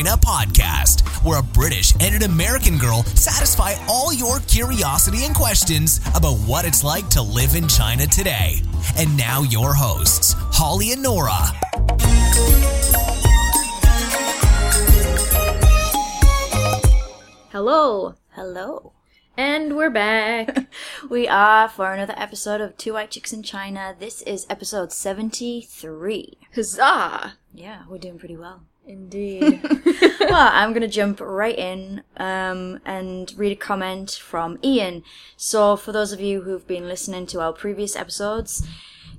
in China podcast, where a British and an American girl satisfy all your curiosity and questions about what it's like to live in China today. And now, your hosts, Holly and Nora. Hello, Hello. and we're back. We are for another episode of Two White Chicks in China. This is episode 73. Huzzah! Yeah, we're doing pretty well. Indeed. well, I'm going to jump right in um, and read a comment from Ian. So, for those of you who've been listening to our previous episodes,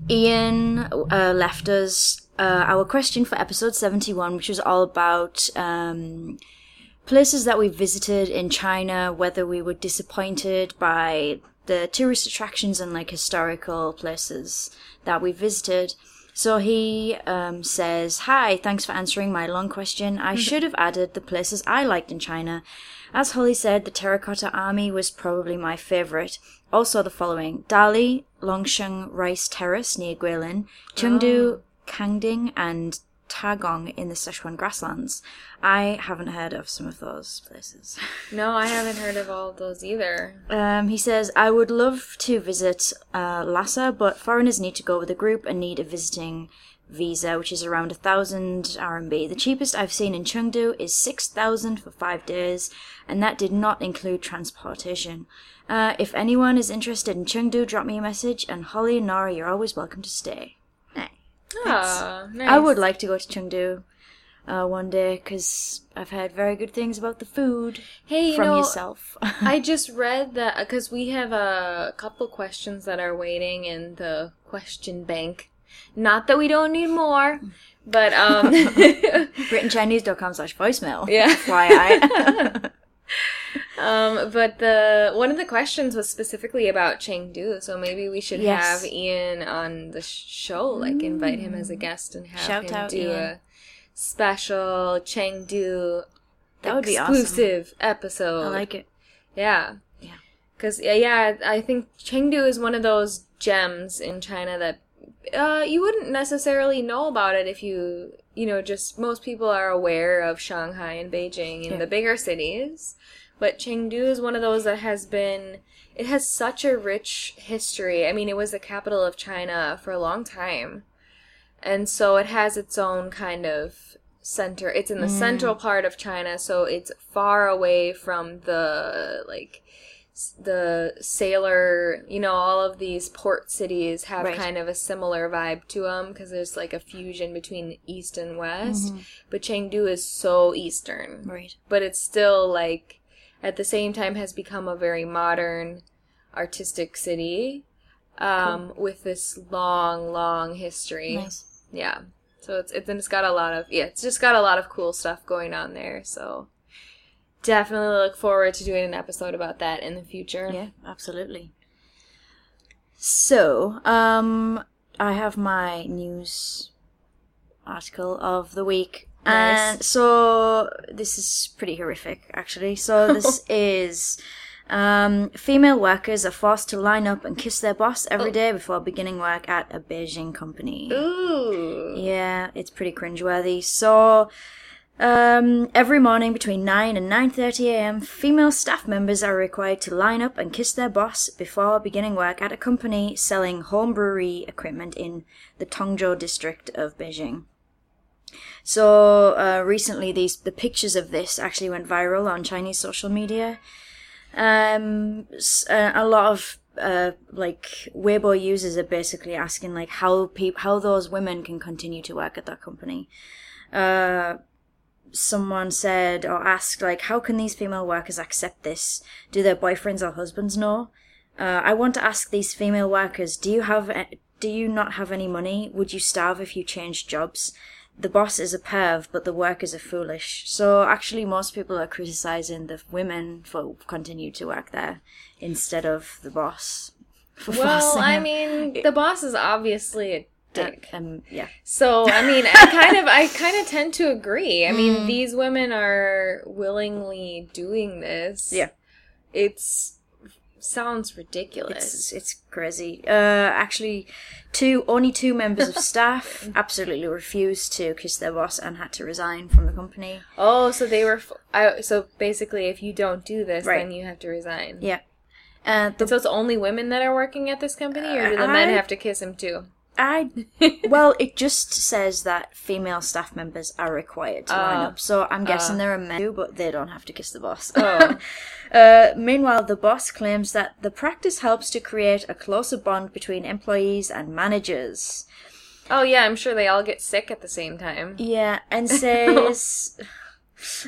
Ian uh, left us uh, our question for episode 71, which was all about um, places that we visited in China, whether we were disappointed by the tourist attractions and like historical places that we visited. So he um, says, Hi, thanks for answering my long question. I should have added the places I liked in China. As Holly said, the Terracotta Army was probably my favorite. Also, the following Dali, Longsheng Rice Terrace near Guilin, Chengdu, Kangding, and Tagong in the Sichuan grasslands. I haven't heard of some of those places. no, I haven't heard of all of those either. Um, he says, I would love to visit uh, Lhasa, but foreigners need to go with a group and need a visiting visa, which is around a thousand RMB. The cheapest I've seen in Chengdu is 6,000 for five days, and that did not include transportation. Uh, if anyone is interested in Chengdu, drop me a message, and Holly and Nora, you're always welcome to stay. Nah. Ah, nice. I would like to go to Chengdu uh, one day because I've heard very good things about the food Hey, you from know, yourself. I just read that because we have a couple questions that are waiting in the question bank. Not that we don't need more, but um, BrittonChinese.com slash voicemail. Yeah. FYI. Um, but the one of the questions was specifically about Chengdu, so maybe we should Yes. have Ian on the show, like invite him as a guest and have Shout him do Ian. a special Chengdu That would be awesome. exclusive episode. I like it. Yeah. Yeah. Because, yeah, I think Chengdu is one of those gems in China that uh, you wouldn't necessarily know about it if you, you know, just most people are aware of Shanghai and Beijing and Yeah. the bigger cities. But Chengdu is one of those that has been, it has such a rich history. I mean, it was the capital of China for a long time. And so it has its own kind of center. It's in the mm. central part of China, so it's far away from the like the sailor, you know, all of these port cities have Right. kind of a similar vibe to them because there's like a fusion between east and west. Mm-hmm. But Chengdu is so eastern. Right. But it's still like at the same time has become a very modern artistic city um, with this long long history. Nice. Yeah. So it's it's and it's got a lot of yeah, it's just got a lot of cool stuff going on there. So definitely look forward to doing an episode about that in the future. Yeah, absolutely. So, um, I have my news article of the week. Nice. And so, this is pretty horrific, actually. So, this is um, female workers are forced to line up and kiss their boss every day before beginning work at a Beijing company. Ooh. Yeah, it's pretty cringeworthy. So, um, every morning between 9 and 9.30 a.m., female staff members are required to line up and kiss their boss before beginning work at a company selling home brewery equipment in the Tongzhou district of Beijing. So, uh, recently these, the pictures of this actually went viral on Chinese social media. Um, uh, a lot of uh, like Weibo users are basically asking like how peop- how those women can continue to work at that company. Uh, someone said or asked like how can these female workers accept this? Do their boyfriends or husbands know? Uh, I want to ask these female workers: Do you have a- do you not have any money? Would you starve if you changed jobs? The boss is a perv, but the workers are foolish. So actually, most people are criticizing the women for continue to work there instead of the boss. For Well, I them. mean, the boss is obviously a dick. um, yeah, So, I mean, I kind of I kind of tend to agree. I Mm. mean, these women are willingly doing this. Yeah. It's sounds ridiculous. It's it's crazy. Uh, actually, two only two members of staff absolutely refused to kiss their boss and had to resign from the company. oh, so they were. F- I, so basically, if you don't do this, Right. then you have to resign. Yeah. Uh, the So it's only women that are working at this company, or do the men have to kiss him too? I well, it just says that female staff members are required to line Ah. up. So I'm guessing there are men, too, but they don't have to kiss the boss. Oh. uh, meanwhile, the boss claims that the practice helps to create a closer bond between employees and managers. Oh yeah, I'm sure they all get sick at the same time. Yeah, and says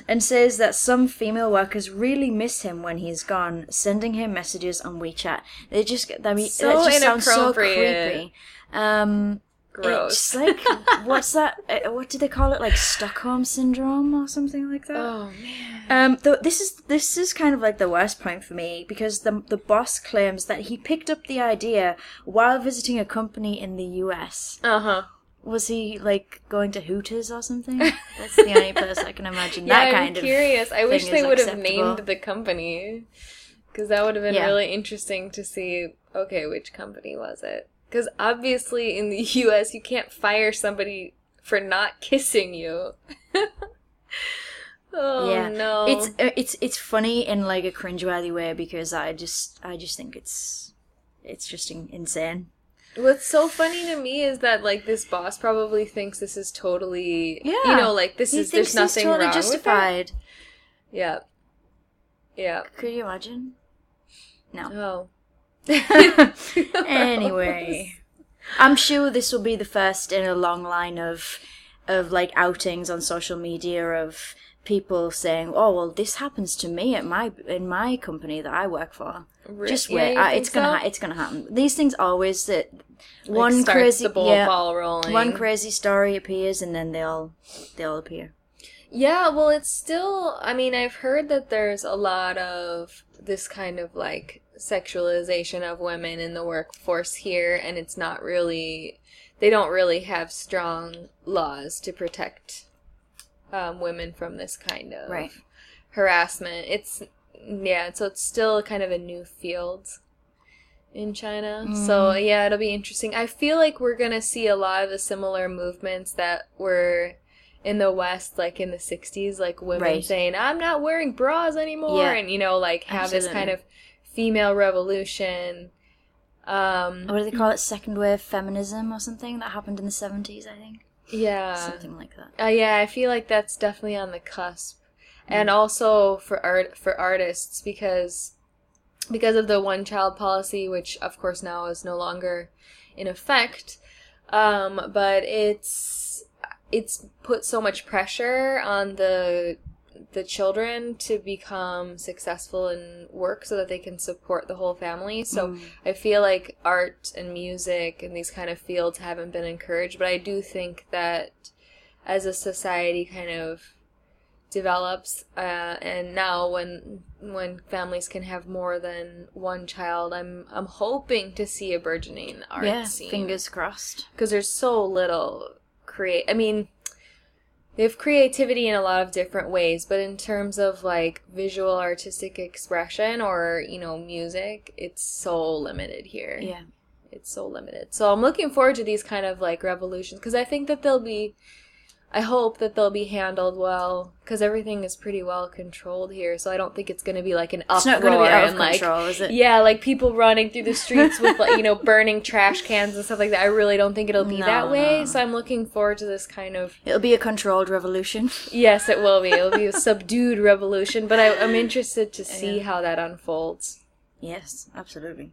and says that some female workers really miss him when he's gone, sending him messages on WeChat. They just get I So that just sounds so creepy. Um Gross. It's like what's that? Uh, what do they call it? Like Stockholm syndrome or something like that. Oh man. Um, th- this is this is kind of like the worst point for me because the the boss claims that he picked up the idea while visiting a company in the U.S. Uh huh. Was he like going to Hooters or something? That's the only place I can imagine Yeah, that kind of. I'm kind of. curious. I wish they would have named the company, because that would have been Yeah. really interesting to see. Okay, which company was it? Because obviously in the U.S. you can't fire somebody for not kissing you. oh yeah, no! it's uh, it's it's funny in like a cringeworthy way because I just I just think it's it's just in- insane. What's so funny to me is that like this boss probably thinks this is totally Yeah. you know like this He is there's nothing totally wrong justified. with it. Yeah. Yeah. Could you imagine? No. Oh. anyway, I'm sure this will be the first in a long line of of like outings on social media of people saying, "Oh, well, this happens to me at my in my company that I work for." Re- Just wait, you uh, it's gonna so? ha- it's gonna happen. These things always that Like, one crazy yeah, ball rolling. one crazy story appears and then they'll they'll appear. Yeah, well, it's still. I mean, I've heard that there's a lot of this kind of like sexualization of women in the workforce here, and it's not really. They don't really have strong laws to protect um, women from this kind of Right. harassment. It's yeah, so it's still kind of a new field in China. So yeah, it'll be interesting. I feel like we're gonna see a lot of the similar movements that were in the West, like in the '60s, like women Right. saying "I'm not wearing bras anymore," Yeah. and you know, like have this kind of female revolution. Um, What do they call it? Second wave feminism or something that happened in the seventies, I think. yeah, Something like that. Uh, yeah, I feel like that's definitely on the cusp, and Mm. also for art for artists because because of the one child policy, which of course now is no longer in effect. Um, but it's it's put so much pressure on the the children to become successful in work so that they can support the whole family. So I feel like art and music and these kind of fields haven't been encouraged, but I do think that as a society kind of develops uh, and now when when families can have more than one child i'm i'm hoping to see a burgeoning art yeah, scene fingers crossed. because there's so little create i mean they have creativity in a lot of different ways but in terms of like visual artistic expression or you know music it's so limited here Yeah. it's so limited so i'm looking forward to these kind of like revolutions because i think that they'll be i hope that they'll be handled well because everything is pretty well controlled here so i don't think it's going to be like an uproar It's not going to be out of and like control, is it? yeah, like people running through the streets with like you know burning trash cans and stuff like that. I really don't think it'll be No, that way. no. So I'm looking forward to this kind of It'll be a controlled revolution. yes, it will be. It'll be a subdued revolution, but I, I'm interested to see how that unfolds. yes, absolutely.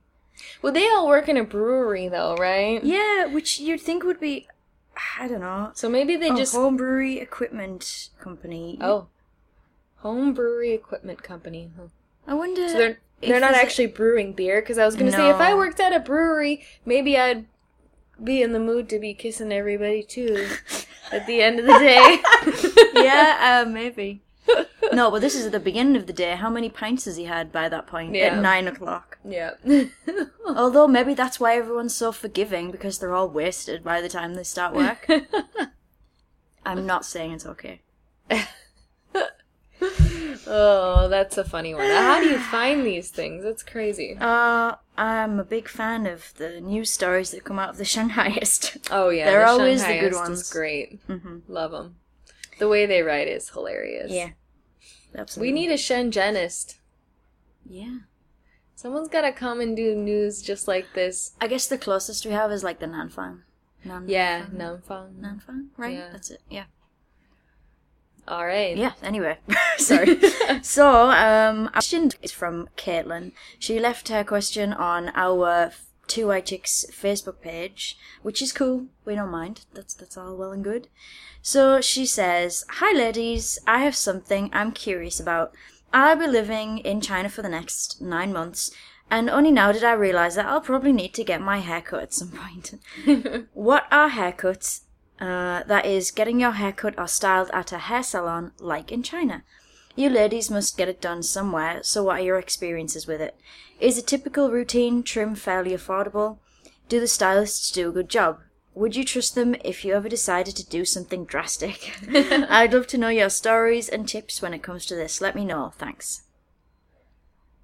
Well, they all work in a brewery though, right? Yeah, which you'd think would be, I don't know, So maybe they a just home brewery equipment company. oh home brewery equipment company. Huh. I wonder. So they're they're not actually brewing beer because I was gonna say if I worked at a brewery, maybe I'd be in the mood to be kissing everybody too. at the end of the day. yeah, uh, maybe. No, but this is at the beginning of the day. How many pints has he had by that point? Yeah. At nine o'clock. yeah. Although maybe that's why everyone's so forgiving because they're all wasted by the time they start work. I'm not saying it's okay. Oh, that's a funny one. How do you find these things? That's crazy. Uh, I'm a big fan of the news stories that come out of the Shanghaiist. Oh yeah, They're the always the good ones. Is great. Mm-hmm. Love them. The way they write is hilarious. Yeah, We need a Shenzhenist. Yeah. Someone's got to come and do news just like this. I guess the closest we have is like the Nanfang. Nan- Yeah, Namfang. Nanfang, right? Yeah. That's it. Yeah. All right. Yeah. Anyway, sorry. so, um, our question is from Caitlin. She left her question on our Two White Chicks Facebook page, which is cool. We don't mind. That's that's all well and good. So she says, "Hi, ladies. I have something I'm curious about. I'll be living in China for the next nine months." And only now did I realize that I'll probably need to get my hair cut at some point. what are haircuts uh, that is, getting your hair cut or styled at a hair salon like in China. You ladies must get it done somewhere, so what are your experiences with it? Is a typical routine trim fairly affordable? Do the stylists do a good job? Would you trust them if you ever decided to do something drastic? I'd love to know your stories and tips when it comes to this. Let me know. Thanks.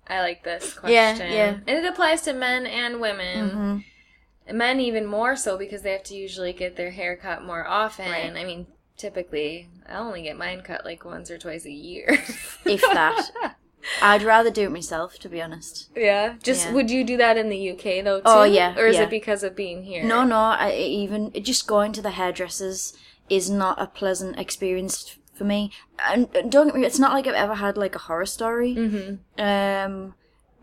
I like this question. Yeah, yeah. Mm-hmm. And it applies to men and women. And Men even more so because they have to usually get their hair cut more often. Right. I mean, typically, I only get mine cut like once or twice a year. If that. I'd rather do it myself, to be honest. yeah. Just Yeah. would you do that in the UK though too? Oh, yeah, Or is yeah. it because of being here? No, no, I, even just going to the hairdressers is not a pleasant experience for me. And don't get me, it's not like I've ever had like a horror story. Mm-hmm. Um,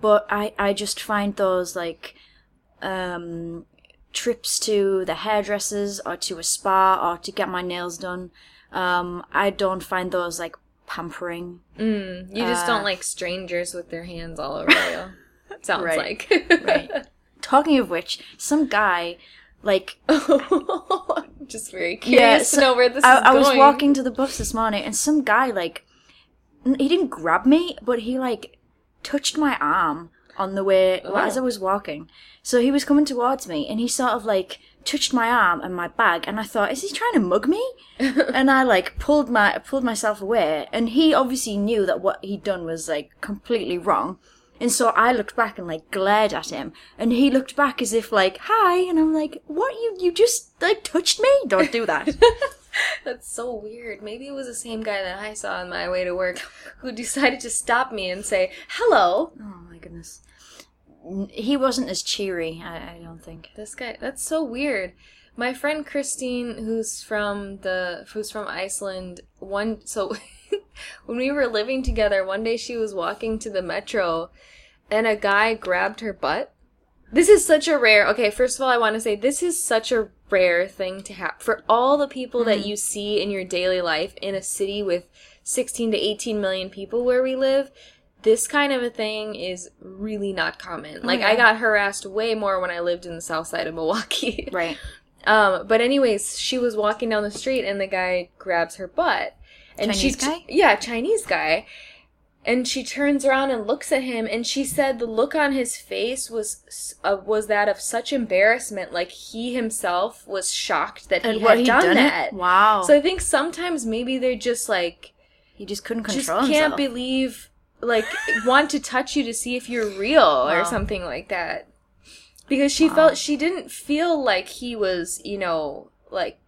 but I, I just find those like, um, trips to the hairdressers or to a spa or to get my nails done. Um, I don't find those like pampering. You just Uh, don't like strangers with their hands all over you. Sounds like. Right. Talking of which, some guy, like, I'm just very curious so to know where this I, I was walking to the bus this morning, and some guy like he didn't grab me, but he like touched my arm on the way well, as oh. I was walking. So he was coming towards me, and he sort of like touched my arm and my bag, and I thought, is he trying to mug me? and I like pulled my pulled myself away, and he obviously knew that what he'd done was like completely wrong. And so I looked back and like glared at him, and he looked back as if like, "Hi," and I'm like, "What? You you just like touched me? Don't do that." That's so weird. Maybe it was the same guy that I saw on my way to work who decided to stop me and say, hello. Oh my goodness. He wasn't as cheery, I, I don't think. This guy, that's so weird. My friend Christine, who's from the, who's from Iceland, one, so when we were living together, one day she was walking to the metro and a guy grabbed her butt. This is such a rare, okay, first of all, I want to say this is such a rare thing to happen. For all the people that you see in your daily life in a city with 16 to 18 million people where we live, this kind of a thing is really not common. Like, I got harassed way more when I lived in the south side of Milwaukee. Right. Um, but anyways, she was walking down the street and the guy grabs her butt. And Chinese guy? Yeah, Chinese guy. And she turns around and looks at him and she said the look on his face was uh, was that of such embarrassment like he himself was shocked that he And had he'd done, done it? that. Wow. So I think sometimes maybe they're just like he just couldn't control just can't himself. believe like want to touch you to see if you're real or something like that because she felt she didn't feel like he was you know like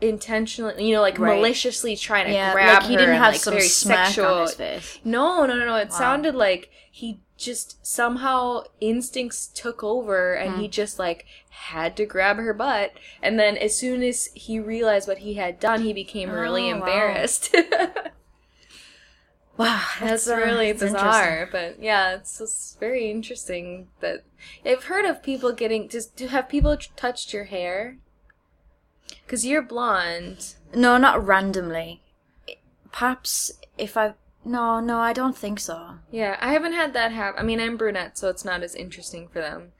intentionally you know like Right. maliciously trying to yeah, grab like he didn't and, have like, some very sexual on his face. no no no no it sounded like he just somehow instincts took over and Hmm. he just like had to grab her butt and then as soon as he realized what he had done he became really Oh, wow. embarrassed Wow, That's uh, really bizarre, but yeah, it's just very interesting that I've heard of people getting. Just to have people t- touched your hair? Because you're blonde. No, not randomly. Perhaps if I. No, no, I don't think so. Yeah, I haven't had that happen. I mean, I'm brunette, so it's not as interesting for them.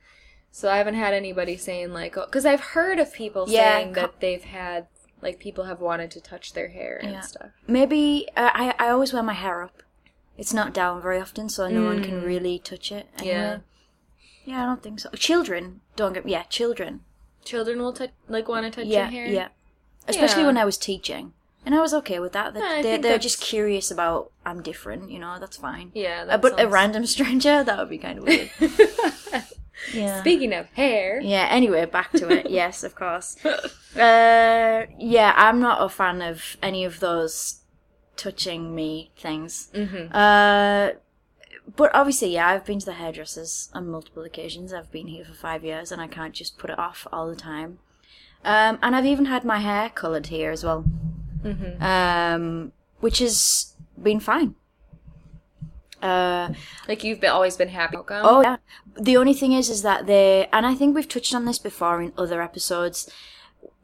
So I haven't had anybody saying like, because I've heard of people Yeah, saying co- that they've had like people have wanted to touch their hair and Yeah. stuff. Maybe uh, I I always wear my hair up. It's not down very often, so no one can really touch it. Anyway. Mm. Yeah. Yeah, I don't think so. Children don't get. Yeah, children. Children will touch like want to touch yeah, your hair. yeah. Especially Yeah. when I was teaching. And I was okay with that. They, Yeah, I they, think they're just curious about I'm different, you know, that's fine. Yeah, Uh, that but a random stranger, that would be kind of weird. yeah. Speaking of hair, Yeah, anyway, back to it. yes, of course. Uh, yeah, I'm not a fan of any of those touching me things. Mhm. Uh, but obviously, yeah, I've been to the hairdressers on multiple occasions. I've been here for five years and I can't just put it off all the time. Um, and I've even had my hair coloured here as well, Mhm. um, which has been fine. Uh, like you've been, always been happy. Outcome. Oh yeah. The only thing is, is that they, and I think we've touched on this before in other episodes.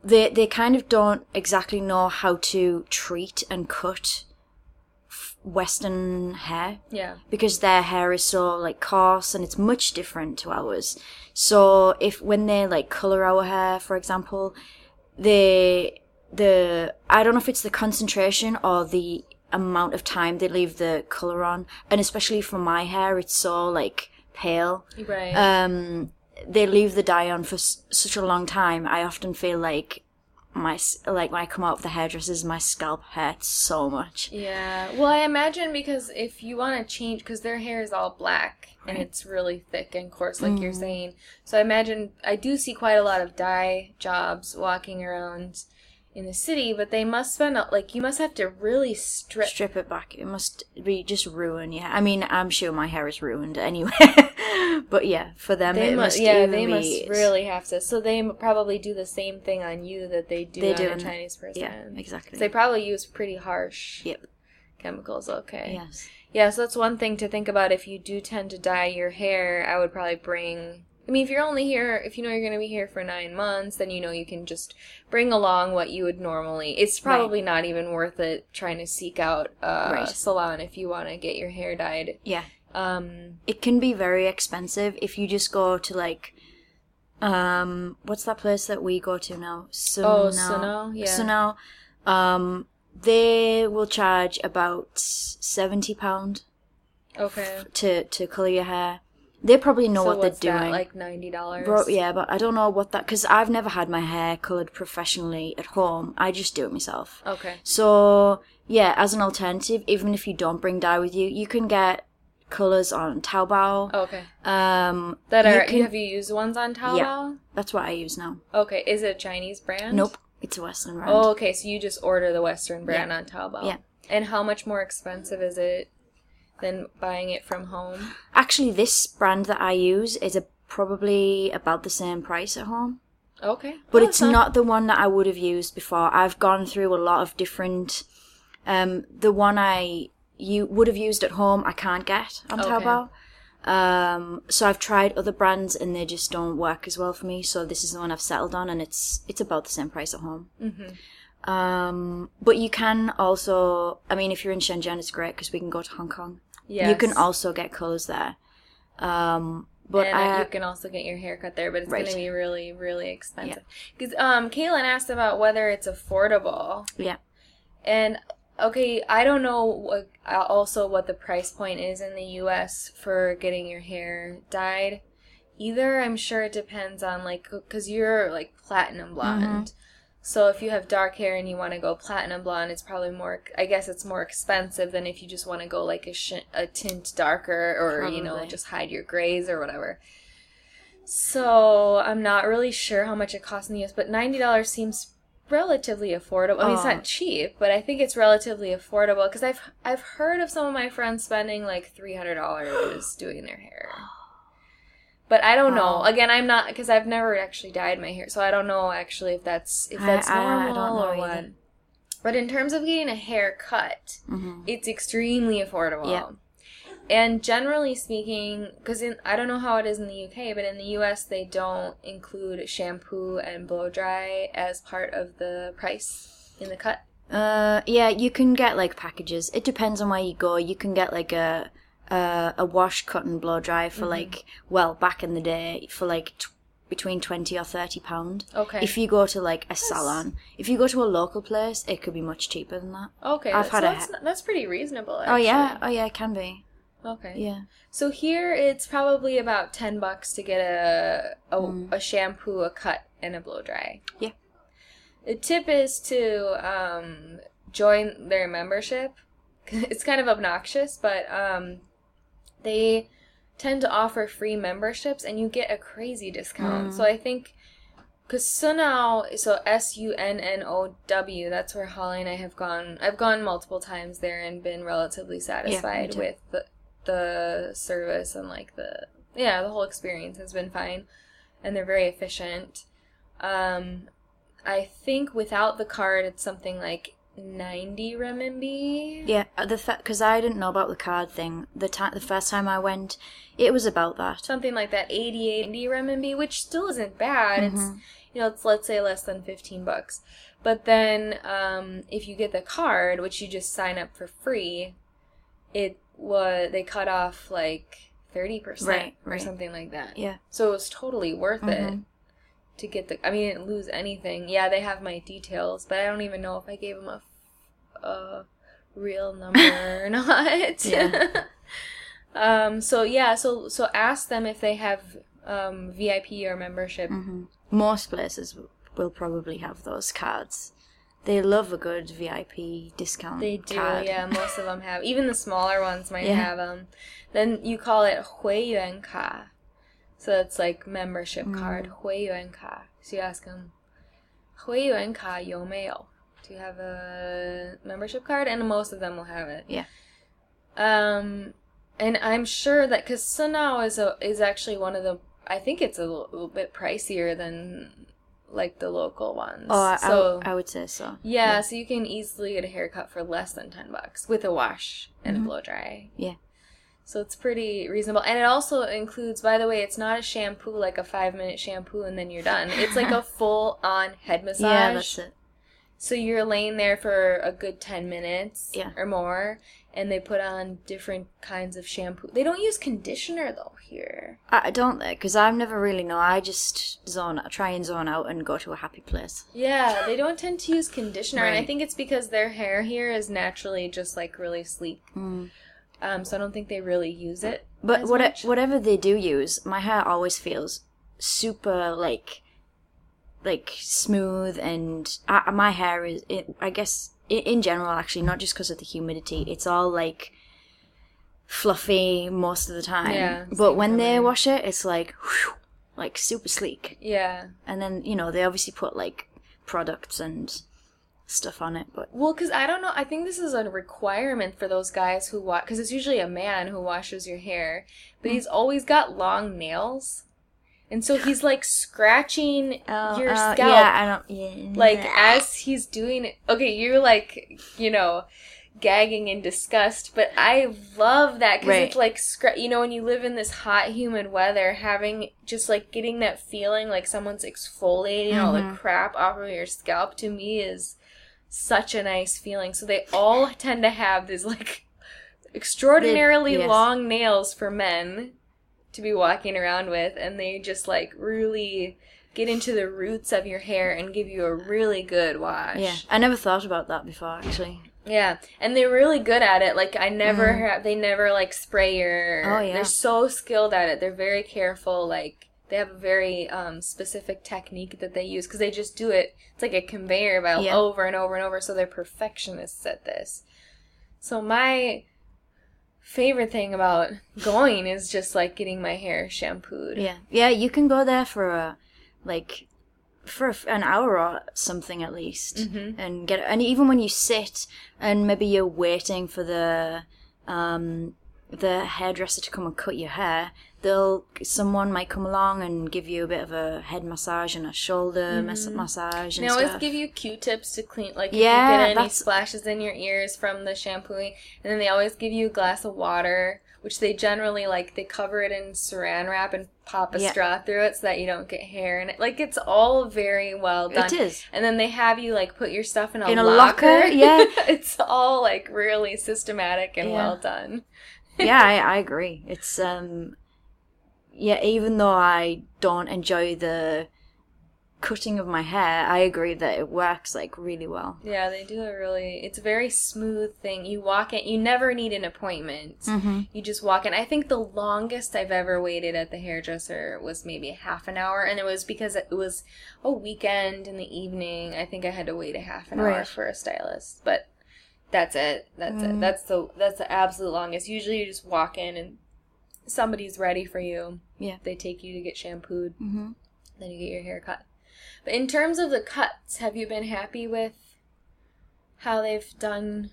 They they kind of don't exactly know how to treat and cut Western hair yeah. because their hair is so like coarse and it's much different to ours. So if when they like color our hair, for example, they the I don't know if it's the concentration or the amount of time they leave the color on, and especially for my hair, it's so like pale. Right. Um, they leave the dye on for s- such a long time. I often feel like my like when I come out of the hairdressers, my scalp hurts so much. Yeah. Well, I imagine because if you want to change, because their hair is all black and it's really thick and coarse, like you're mm. saying. So I imagine I do see quite a lot of dye jobs walking around in the city, but they must spend like you must have to really strip. strip it back. It must be just ruin. Yeah, I mean, I'm sure my hair is ruined anyway. but yeah, for them, They it must, must. yeah, they be- must really have to. So they probably do the same thing on you that they do They on do a Chinese person. Yeah, exactly. They probably use pretty harsh Yep. chemicals. Okay. Yes. Yeah, so that's one thing to think about. If you do tend to dye your hair, I would probably bring. I mean, if you're only here, if you know you're going to be here for nine months, then you know you can just bring along what you would normally. It's probably not even worth it trying to seek out a Right. salon if you want to get your hair dyed. Yeah. Um, It can be very expensive if you just go to like, um, what's that place that we go to now? Sunnow. Oh, Sunnow, yeah. Sunnow. Um, they will charge about seventy pound okay. to to color your hair. They probably know so what they're doing. that, like ninety dollars. Bro, yeah, but I don't know what that because I've never had my hair colored professionally at home. I just do it myself. Okay. So yeah, as an alternative, even if you don't bring dye with you, you can get colors on Taobao. Okay. Um, That you are can- have you used ones on Taobao? Yeah, that's what I use now. Okay. Is it a Chinese brand? Nope, it's a Western brand. Oh, okay. So you just order the Western brand Yeah. on Taobao. Yeah. And how much more expensive is it than buying it from home? Actually, this brand that I use is a, probably about the same price at home. Okay. but Oh, it's that's not the one that I would have used before. I've gone through a lot of different. Um, the one I you would have used at home, I can't get on Okay. Taobao. Um, so I've tried other brands and they just don't work as well for me. So this is the one I've settled on, and it's it's about the same price at home. Mm-hmm. Um, but you can also, I mean, if you're in Shenzhen, it's great because we can go to Hong Kong. You can also get colors there. Um, but and uh, I, you can also get your hair cut there, but it's Right. going to be really, really expensive. Because um, Caitlin asked about whether it's affordable, yeah, and okay, I don't know what, uh, also what the price point is in the U.S. for getting your hair dyed. Either I'm sure it depends on like because you're like platinum blonde. So if you have dark hair and you want to go platinum blonde, it's probably more. I guess it's more expensive than if you just want to go like a sh- a tint darker or you know just hide your grays or whatever. So I'm not really sure how much it costs in the US, but ninety dollars seems relatively affordable. I mean, it's Oh. not cheap, but I think it's relatively affordable because I've I've heard of some of my friends spending like three hundred dollars doing their hair. But I don't know. Again, I'm not because I've never actually dyed my hair, so I don't know actually if that's if I- that's I- I normal don't know or either. what. But in terms of getting a haircut, hmm it's extremely affordable. Yeah. And generally speaking, because I don't know how it is in the UK, but in the US they don't include shampoo and blow dry as part of the price in the cut. Uh, yeah, you can get like packages. It depends on where you go. You can get like a a, a wash, cut, and blow dry for like well back in the day for like t- between twenty or thirty pound. Okay. If you go to like a salon, if you go to a local place, it could be much cheaper than that. okay, I've so had a that's, ha- that's pretty reasonable. Oh yeah, oh yeah, it can be. Okay. Yeah. So here it's probably about ten bucks to get a a, Mm. a shampoo, a cut, and a blow dry. Yeah. The tip is to um, join their membership. It's kind of obnoxious, but um, they tend to offer free memberships and you get a crazy discount. So I think because Sunnow, so S U N N O W, that's where Holly and I have gone. I've gone multiple times there and been relatively satisfied too. with the, the service and like the yeah the whole experience has been fine, and they're very efficient. Um, I think without the card, it's something like ninety renminbi. Yeah, uh, the because I didn't know about the card thing. The time, the first time I went, it was about that. something like that 88 90 renminbi which still isn't bad it's you know it's let's say less than 15 bucks but then um, if you get the card which you just sign up for free it was they cut off like 30% Right, or right. something like that Yeah. so it was totally worth it Mhm to get the. I mean, I didn't lose anything. Yeah, they have my details, but I don't even know if I gave them a, a real number or not. Yeah. um. So yeah. So so ask them if they have um VIP or membership. Mm-hmm. Most places will probably have those cards. They love a good VIP discount. They do, card. yeah. Most of them have. Even the smaller ones might yeah. have them. Then you call it Huiyuan Ka. So it's like membership mm. card, 会员卡. So you ask them, 会员卡有没有? Do you have a membership card? And most of them will have it. Yeah. Um, and I'm sure that because Sunnow is a, is actually one of the I think it's a little, little bit pricier than like the local ones. Oh, so, i would say so. Yeah, yeah, so you can easily get a haircut for less than ten bucks with a wash and mm-hmm. a blow dry. Yeah. So it's pretty reasonable. And it also includes, by the way, it's not a shampoo like a five minute shampoo and then you're done. It's like a full on head massage. Yeah, that's it. So you're laying there for a good 10 minutes Yeah. or more and they put on different kinds of shampoo. They don't use conditioner though here. I, don't because I've never really know. I just zone, try and zone out and go to a happy place. Yeah, they don't tend to use conditioner, and I think it's because their hair here is naturally just like really sleek. Mm. Um, so I don't think they really use it. But what, much. whatever they do use, my hair always feels super like like smooth and I, my hair is it, I guess in, in general actually not just because of the humidity it's all like fluffy most of the time Yeah, but when they wash it it's like whew, like super sleek Yeah. and then you know they obviously put like products and stuff on it but Well, because I don't know. I think this is a requirement for those guys who wash. Because it's usually a man who washes your hair, but he's always got long nails, and so he's like scratching your uh, scalp. yeah I don't yeah like as he's doing it okay you're like you know gagging in disgust but i love that because Right. it's like scra- you know when you live in this hot humid weather having just like getting that feeling like someone's exfoliating all the Mhm. crap off of your scalp to me is such a nice feeling so they all tend to have these like extraordinarily yes. long nails for men to be walking around with and they just like really get into the roots of your hair and give you a really good wash. yeah I never thought about that before actually Yeah. And they're really good at it. Like I never Mhm. have they never like spray your Oh, yeah. They're so skilled at it. They're very careful like they have a very um, specific technique that they use because they just do it. It's like a conveyor belt Yeah. over and over and over. So they're perfectionists at this. So my favorite thing about going is just like getting my hair shampooed. Yeah, yeah. You can go there for a like for an hour or something at least, Mhm. and get. And even when you sit and maybe you're waiting for the um the hairdresser to come and cut your hair, they'll someone might come along and give you a bit of a head massage and a shoulder mas- massage And They always stuff. give you Q-tips to clean, like Yeah, if you get any splashes in your ears from the shampooing, and then they always give you a glass of water, which they generally like they cover it in Saran wrap and pop a Yeah. straw through it so that you don't get hair in it. Like it's all very well done. It is. And then they have you like put your stuff in a In a locker. locker, yeah. it's all like really systematic and Yeah. well done. yeah, I, I agree. It's um, yeah. Even though I don't enjoy the cutting of my hair, I agree that it works like really well. Yeah, they do a really. It's a very smooth thing. You walk in. You never need an appointment. Mm-hmm. You just walk in. I think the longest I've ever waited at the hairdresser was maybe half an hour, and it was because it was a weekend in the evening. I think I had to wait a half an hour for a stylist, but That's it. That's Mm. it. That's the that's the absolute longest. Usually you just walk in and somebody's ready for you. Yeah. They take you to get shampooed, Mm-hmm. then you get your hair cut. But in terms of the cuts, have you been happy with how they've done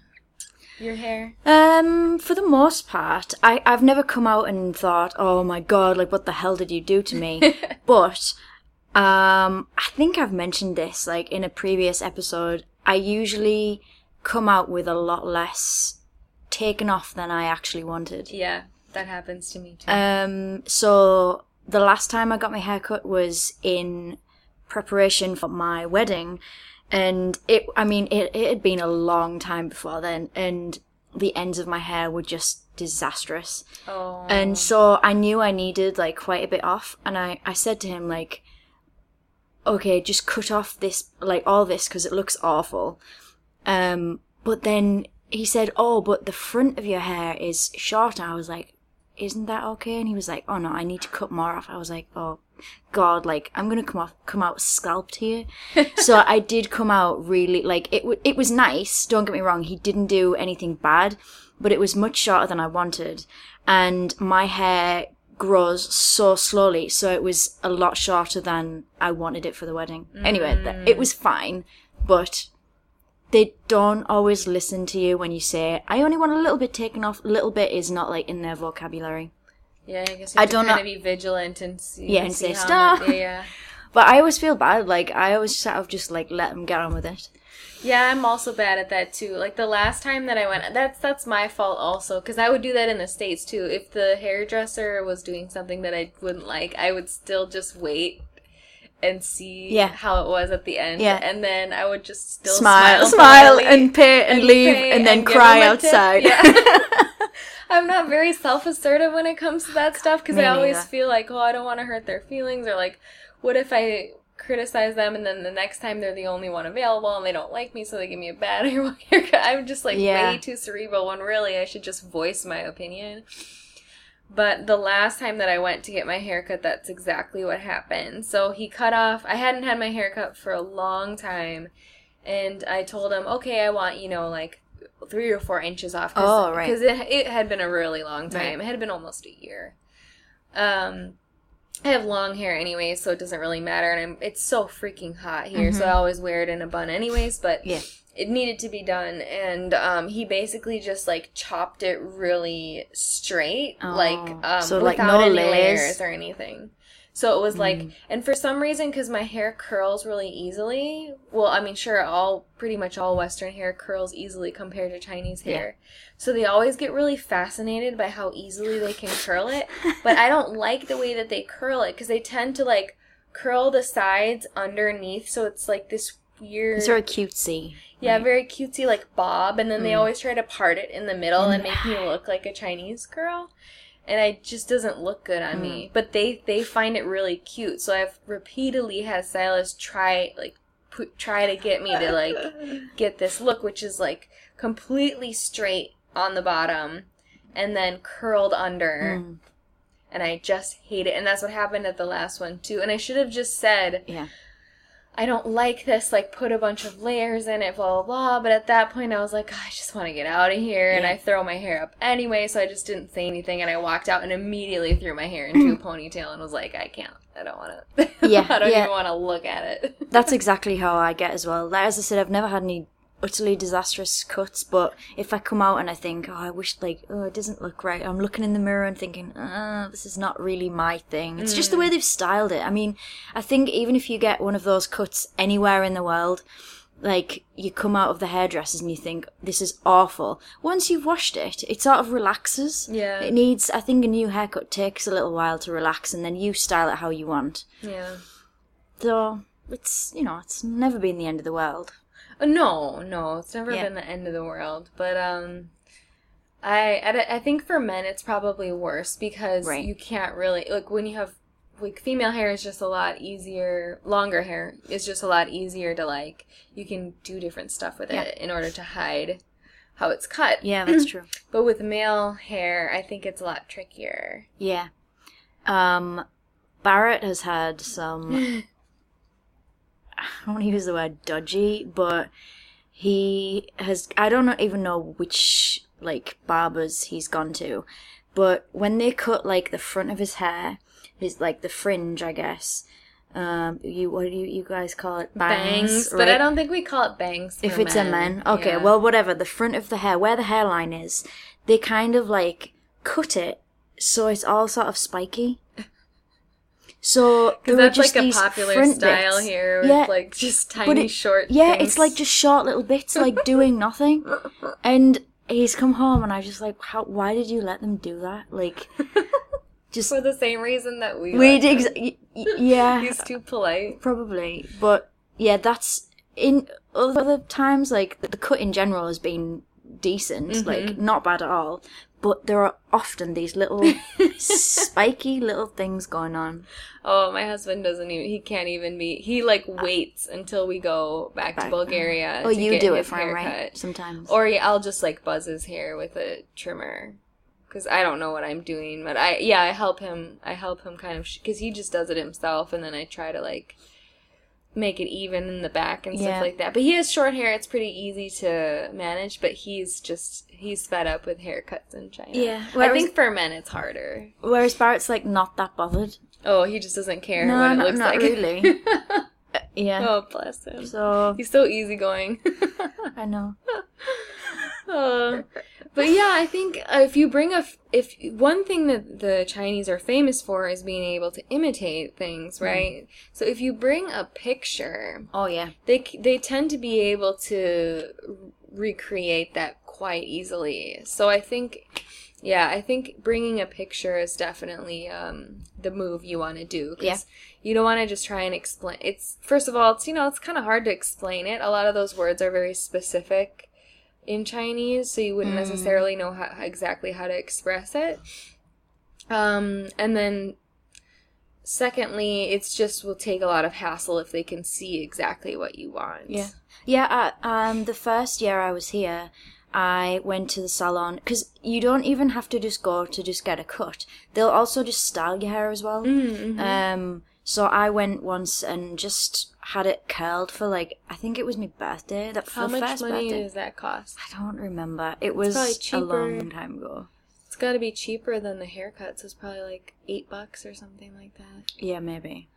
your hair? Um, for the most part, I, I've never come out and thought, oh my god, like what the hell did you do to me? but, um, I think I've mentioned this, like in a previous episode. I usually come out with a lot less taken off than I actually wanted. Yeah, that happens to me too. Um, so the last time I got my haircut was in preparation for my wedding, and it, I mean, it, it had been a long time before then, and the ends of my hair were just disastrous. oh. And so I knew I needed like quite a bit off, and I, I said to him like, okay, just cut off this, like all this, because it looks awful. Um, but then he said, oh, but the front of your hair is short. And I was like, isn't that okay? And he was like, oh no, I need to cut more off. I was like, oh God, like I'm gonna come off, come out scalped here. so I did come out really like it. W- it was nice. Don't get me wrong. He didn't do anything bad, but it was much shorter than I wanted, and my hair grows so slowly. So it was a lot shorter than I wanted it for the wedding. Anyway, th- it mm. was fine, but they don't always listen to you when you say, I only want a little bit taken off. A little bit is not like in their vocabulary. yeah, I guess you I to don't kind know- of be vigilant and see. Yeah, and say, "Stop." Yeah, yeah. But I always feel bad. Like, I always sort of just like let them get on with it. Yeah, I'm also bad at that too. Like the last time that I went, that's that's my fault also because I would do that in the states too. If the hairdresser was doing something that I wouldn't like, I would still just wait and see Yeah. how it was at the end. Yeah. and then I would just still smile, smile, smile, and pay and, leave, pay and then give cry them a tip. outside. Yeah. I'm not very self assertive when it comes to that stuff because I always neither. feel like, oh, I don't want to hurt their feelings, or like, what if I criticize them and then the next time they're the only one available and they don't like me, so they give me a bad haircut. I'm just like Yeah. way too cerebral when really I should just voice my opinion. But the last time that I went to get my haircut, that's exactly what happened. So he cut off, I hadn't had my haircut for a long time. And I told him, okay, I want, you know, like three or four inches off. Cause, Oh, right. Because it, it had been a really long time. Right. It had been almost a year. Um, I have long hair anyway, so it doesn't really matter. And I'm, it's so freaking hot here, so I always wear it in a bun anyways. But Mm-hmm. Yeah. It needed to be done and um, he basically just like chopped it really straight Oh, like um, so, like, without no any layers? layers or anything so it was like Mm. and for some reason because my hair curls really easily well i mean sure all pretty much all western hair curls easily compared to chinese Yeah. hair so they always get really fascinated by how easily they can curl it but i don't like the way that they curl it because they tend to like curl the sides underneath so it's like this weird It's very cutesy. Yeah, Right. very cutesy, like bob, and then they Mm. always try to part it in the middle and make me look like a Chinese girl, and it just doesn't look good on Mm. me. But they they find it really cute, so I've repeatedly had stylists try like put, try to get me to like get this look, which is like completely straight on the bottom, and then curled under. Mm, And I just hate it, and that's what happened at the last one too. And I should have just said, yeah. I don't like this, like put a bunch of layers in it, blah blah blah. But at that point I was like, ah, I just want to get out of here and I throw my hair up anyway, so I just didn't say anything and I walked out and immediately threw my hair into a ponytail and was like, I can't. I don't want to. Yeah, I don't yeah. even want to look at it. That's exactly how I get as well. Like, as I said, I've never had any utterly disastrous cuts, but if I come out and I think, oh, I wish, like, oh, it doesn't look right, I'm looking in the mirror and thinking, uh, this is not really my thing. It's just the way they've styled it. I mean, I think even if you get one of those cuts anywhere in the world, like, you come out of the hairdressers and you think, this is awful. Once you've washed it, it sort of relaxes. Yeah. It needs, I think a new haircut takes a little while to relax and then you style it how you want. yeah. So, it's, you know, it's never been the end of the world. No, no, it's never Yeah. been the end of the world. But um, I, I I think for men it's probably worse because Right. you can't really like when you have like female hair is just a lot easier. Longer hair is just a lot easier to like. You can do different stuff with Yeah. it in order to hide how it's cut. Yeah, that's true. But with male hair, I think it's a lot trickier. Yeah. Um, Barrett has had some. I don't want to use the word dodgy, but he has I don't even know which like barbers he's gone to, but when they cut like the front of his hair, his like the fringe, I guess. Um, you what do you, you guys call it? bangs, but right? I don't think we call it bangs. if it's a man. Okay, Yeah. well, whatever. The front of the hair, where the hairline is, they kind of like cut it so it's all sort of spiky. So there because were that's just like a popular style bits. here with Yeah, like just tiny it- short. Yeah, things. it's like just short little bits, like doing nothing. And he's come home, and I just like, how? Why did you let them do that? Like, just for the same reason that we. we did. him. Ex- y- y- yeah, He's too polite. Probably, but yeah, that's in other times. Like the cut in general has been decent, Mm-hmm. like not bad at all. But there are often these little spiky little things going on. Oh, my husband doesn't even. He can't even be. He like uh, waits until we go back, to Bulgaria. Oh, to you get do it for him, right? Sometimes. Or yeah, I'll just like buzz his hair with a trimmer because I don't know what I'm doing. But I yeah, I help him. I help him kind of because he just does it himself, and then I try to like make it even in the back and stuff Yeah. like that. But he has short hair; it's pretty easy to manage. But he's just he's fed up with haircuts in China. Yeah, I think for men it's harder. Whereas Barrett's like not that bothered. Oh, he just doesn't care No, what it not- looks not like. really. Uh, yeah. oh, bless him. So He's so easygoing. I know. Uh, but yeah, I think if you bring a f- if one thing that the Chinese are famous for is being able to imitate things, right? So if you bring a picture, Oh yeah. they they tend to be able to recreate that quite easily. So I think yeah, I think bringing a picture is definitely um, the move you want to do. 'cause Yeah. You don't want to just try and explain. It's first of all, it's you know, it's kind of hard to explain it. A lot of those words are very specific in Chinese, so you wouldn't necessarily know how, exactly how to express it. Um, and then secondly, it's just will take a lot of hassle if they can see exactly what you want. Yeah. Yeah, uh, um, the first year I was here, I went to the salon because you don't even have to just go to just get a cut. They'll also just style your hair as well. Mm-hmm. Um, so I went once and just had it curled for like I think it was my birthday. That How much first money birthday. does that cost? I don't remember. It was a long time ago. It's got to be cheaper than the haircuts. It's probably like eight bucks or something like that. Yeah, maybe.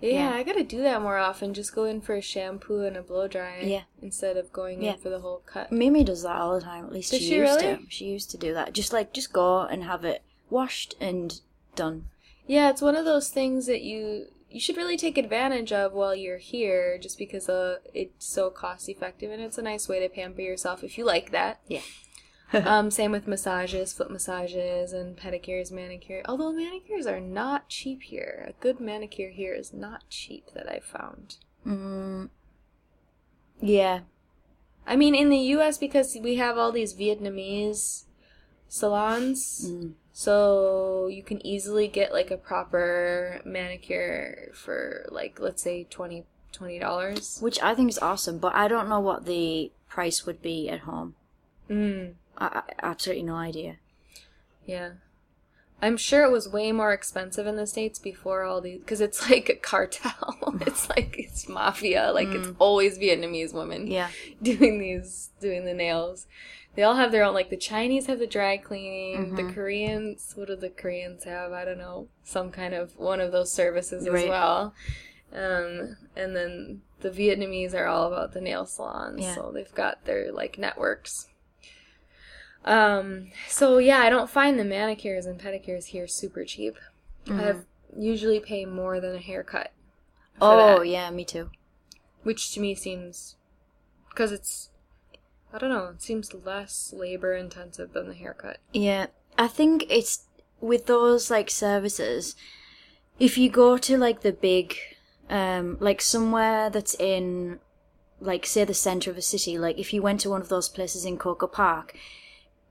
Yeah, Yeah. I gotta do that more often. Just go in for a shampoo and a blow dry. Yeah. Instead of going Yeah. in for the whole cut. Mimi does that all the time. At least Does she, she used really? to. She used to do that. Just like just go and have it washed and done. Yeah, it's one of those things that you you should really take advantage of while you're here, just because uh, it's so cost effective and it's a nice way to pamper yourself if you like that. Yeah. um, same with massages, foot massages, and pedicures, manicure. Although manicures are not cheap here. A good manicure here is not cheap that I've found. Mm, yeah. I mean, in the U.S., because we have all these Vietnamese salons, Mm. So you can easily get like a proper manicure for like let's say 20 dollars. Which I think is awesome, but I don't know what the price would be at home. Mm, I, I absolutely no idea. yeah, I'm sure it was way more expensive in the states before all these because it's like a cartel. it's like it's mafia. Like it's always Vietnamese women. Yeah. doing these doing the nails they all have their own like the chinese have the dry cleaning the koreans what do the koreans have? I don't know some kind of one of those services as well. Um, and then the vietnamese are all about the nail salons Yeah. so they've got their like networks. Um so yeah i don't find the manicures and pedicures here super cheap. I usually pay more than a haircut Oh that. yeah, me too. which to me seems because it's I don't know, it seems less labor intensive than the haircut. Yeah, I think it's with those like services. If you go to like the big, um, like somewhere that's in, like say the center of a city, like if you went to one of those places in Coco Park,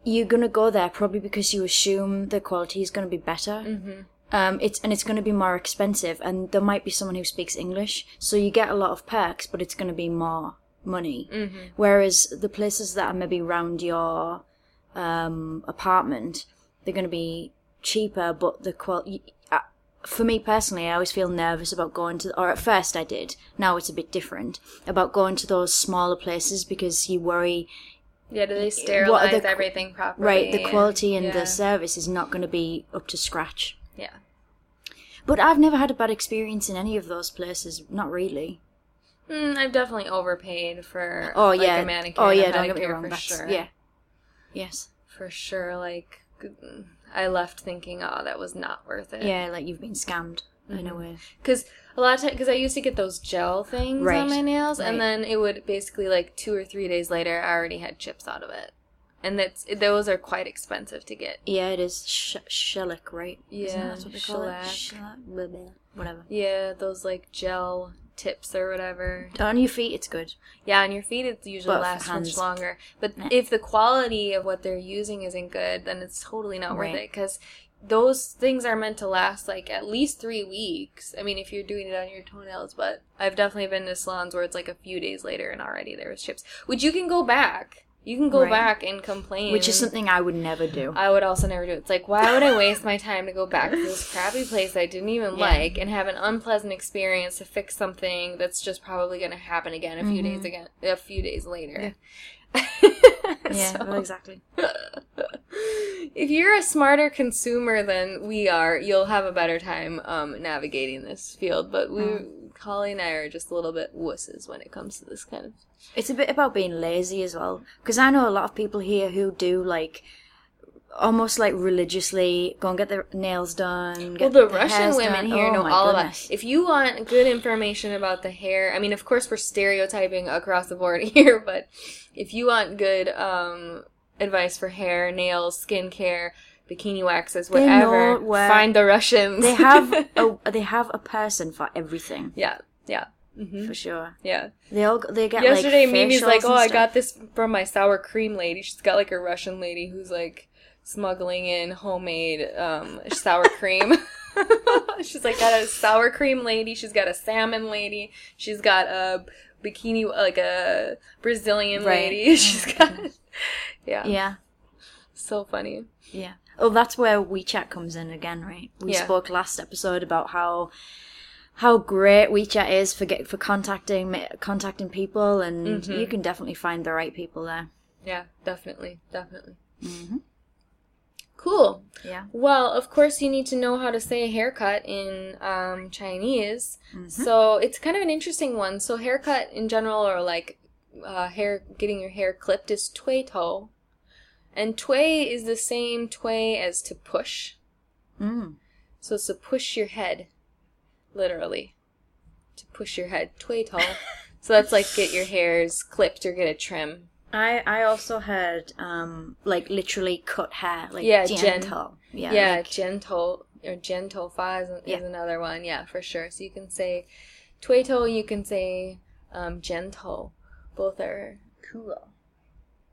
you're gonna go there probably because you assume the quality is gonna be better. Mm-hmm. Um, it's and it's going to be more expensive, and there might be someone who speaks English, so you get a lot of perks, but it's going to be more money. Mm-hmm. Whereas the places that are maybe round your um, apartment, they're going to be cheaper, but the quality. For me personally, I always feel nervous about going to, or at first I did. Now it's a bit different about going to those smaller places because you worry, Yeah, do they sterilize the everything properly? right? The quality and yeah. the service is not going to be up to scratch. Yeah. But I've never had a bad experience in any of those places. Not really. Mm, I've definitely overpaid for Oh like, yeah. a manicure. oh yeah. Don't get me wrong. For That's, sure. Yeah. Yes. For sure. Like, I left thinking, oh, that was not worth it. Yeah. Like you've been scammed in Mm-hmm. a way. Because a lot of times, because I used to get those gel things Right, on my nails, right. and then it would basically like two or three days later, I already had chips out of it, and that's those are quite expensive to get. Yeah, it is sh- shellac, right? Isn't Yeah, that what they call it? shellac. Shellac. Whatever. Yeah, those like gel tips or whatever. On your feet, it's good. Yeah, on your feet it usually But lasts much longer. But Nah. if the quality of what they're using isn't good, then it's totally not worth it because those things are meant to last like at least three weeks. I mean, if you're doing it on your toenails, but I've definitely been to salons where it's like a few days later and already there was chips, which you can go back. You can go Right. back and complain. Which is something I would never do. I would also never do. It's like, why would I waste my time to go back to this crappy place I didn't even Yeah. like and have an unpleasant experience to fix something that's just probably going to happen again a few days again, a few days later. yeah, So, well, exactly. if you're a smarter consumer than we are, you'll have a better time um, navigating this field. But we, Mm. Holly and I, are just a little bit wusses when it comes to this kind of. It's a bit about being lazy as well. Because I know a lot of people here who do like almost like religiously go and get their nails done. Get Well, the their Russian women done. here Oh know all goodness. about. If you want good information about the hair, I mean, of course, we're stereotyping across the board here, but if you want good um, advice for hair, nails, skincare, bikini waxes, whatever, find the Russians. They have a they have a person for everything yeah, yeah, hmm for sure. yeah. They all they get Yesterday, like Mimi's like, "Oh, I got this from my sour cream lady. She's got like a Russian lady who's like smuggling in homemade um, sour cream." she's like got a sour cream lady. She's got a salmon lady. She's got a bikini like a Brazilian Right. lady. She's got yeah, Yeah, so funny. yeah. Oh, that's where WeChat comes in again, right? We Yeah. spoke last episode about how how great WeChat is for get, for contacting contacting people, and Mm-hmm. you can definitely find the right people there. Yeah, definitely, definitely. Mm-hmm. Cool. Yeah. Well, of course, you need to know how to say haircut in um, Chinese. So it's kind of an interesting one. So haircut in general, or like uh, hair, getting your hair clipped, is tui to, and tway is the same tway as to push. Mm. So it's to push your head, literally, to push your head. Tway tall. so that's like get your hairs clipped or get a trim. I I also had um like literally cut hair like Yeah, gen- gentle. Yeah. Yeah, like- gentle or gentle fa is, is Yeah. another one. Yeah, for sure. So you can say tuito, you can say um, gentle. Both are cool.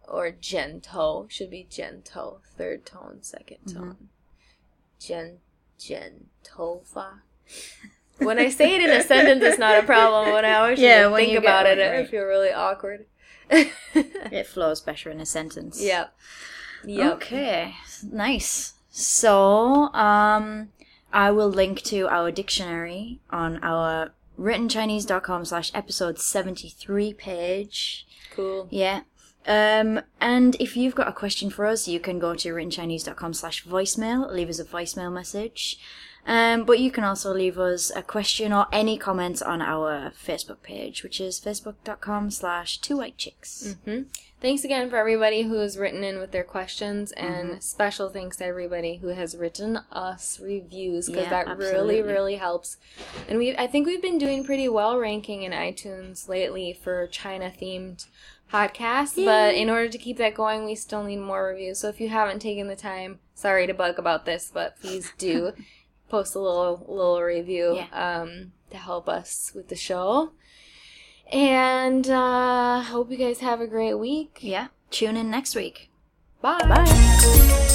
Or gentle should be gentle. Third tone, 2nd Mm-hmm. tone. Gen gentle fa. When I say it in a sentence, it's not a problem. When I always Yeah, think get about it, one I right. feel really awkward. it flows better in a sentence. yeah. Yep. Okay, nice. So, um, I will link to our dictionary on our writtenchinese.com slash episode 73 page. Cool. Yeah. Um, and if you've got a question for us, you can go to writtenchinese.com slash voicemail, leave us a voicemail message. Um, but you can also leave us a question or any comments on our Facebook page, which is facebook.com slash two white chicks. Thanks again for everybody who has written in with their questions, and Mm-hmm. special thanks to everybody who has written us reviews because Yeah, that absolutely. really, really helps. And we, I think we've been doing pretty well ranking in iTunes lately for China themed podcasts. But in order to keep that going, we still need more reviews. So if you haven't taken the time, sorry to bug about this, but please do post a little little review um, to help us with the show. And uh, hope you guys have a great week. Yeah. Tune in next week. Bye. Bye.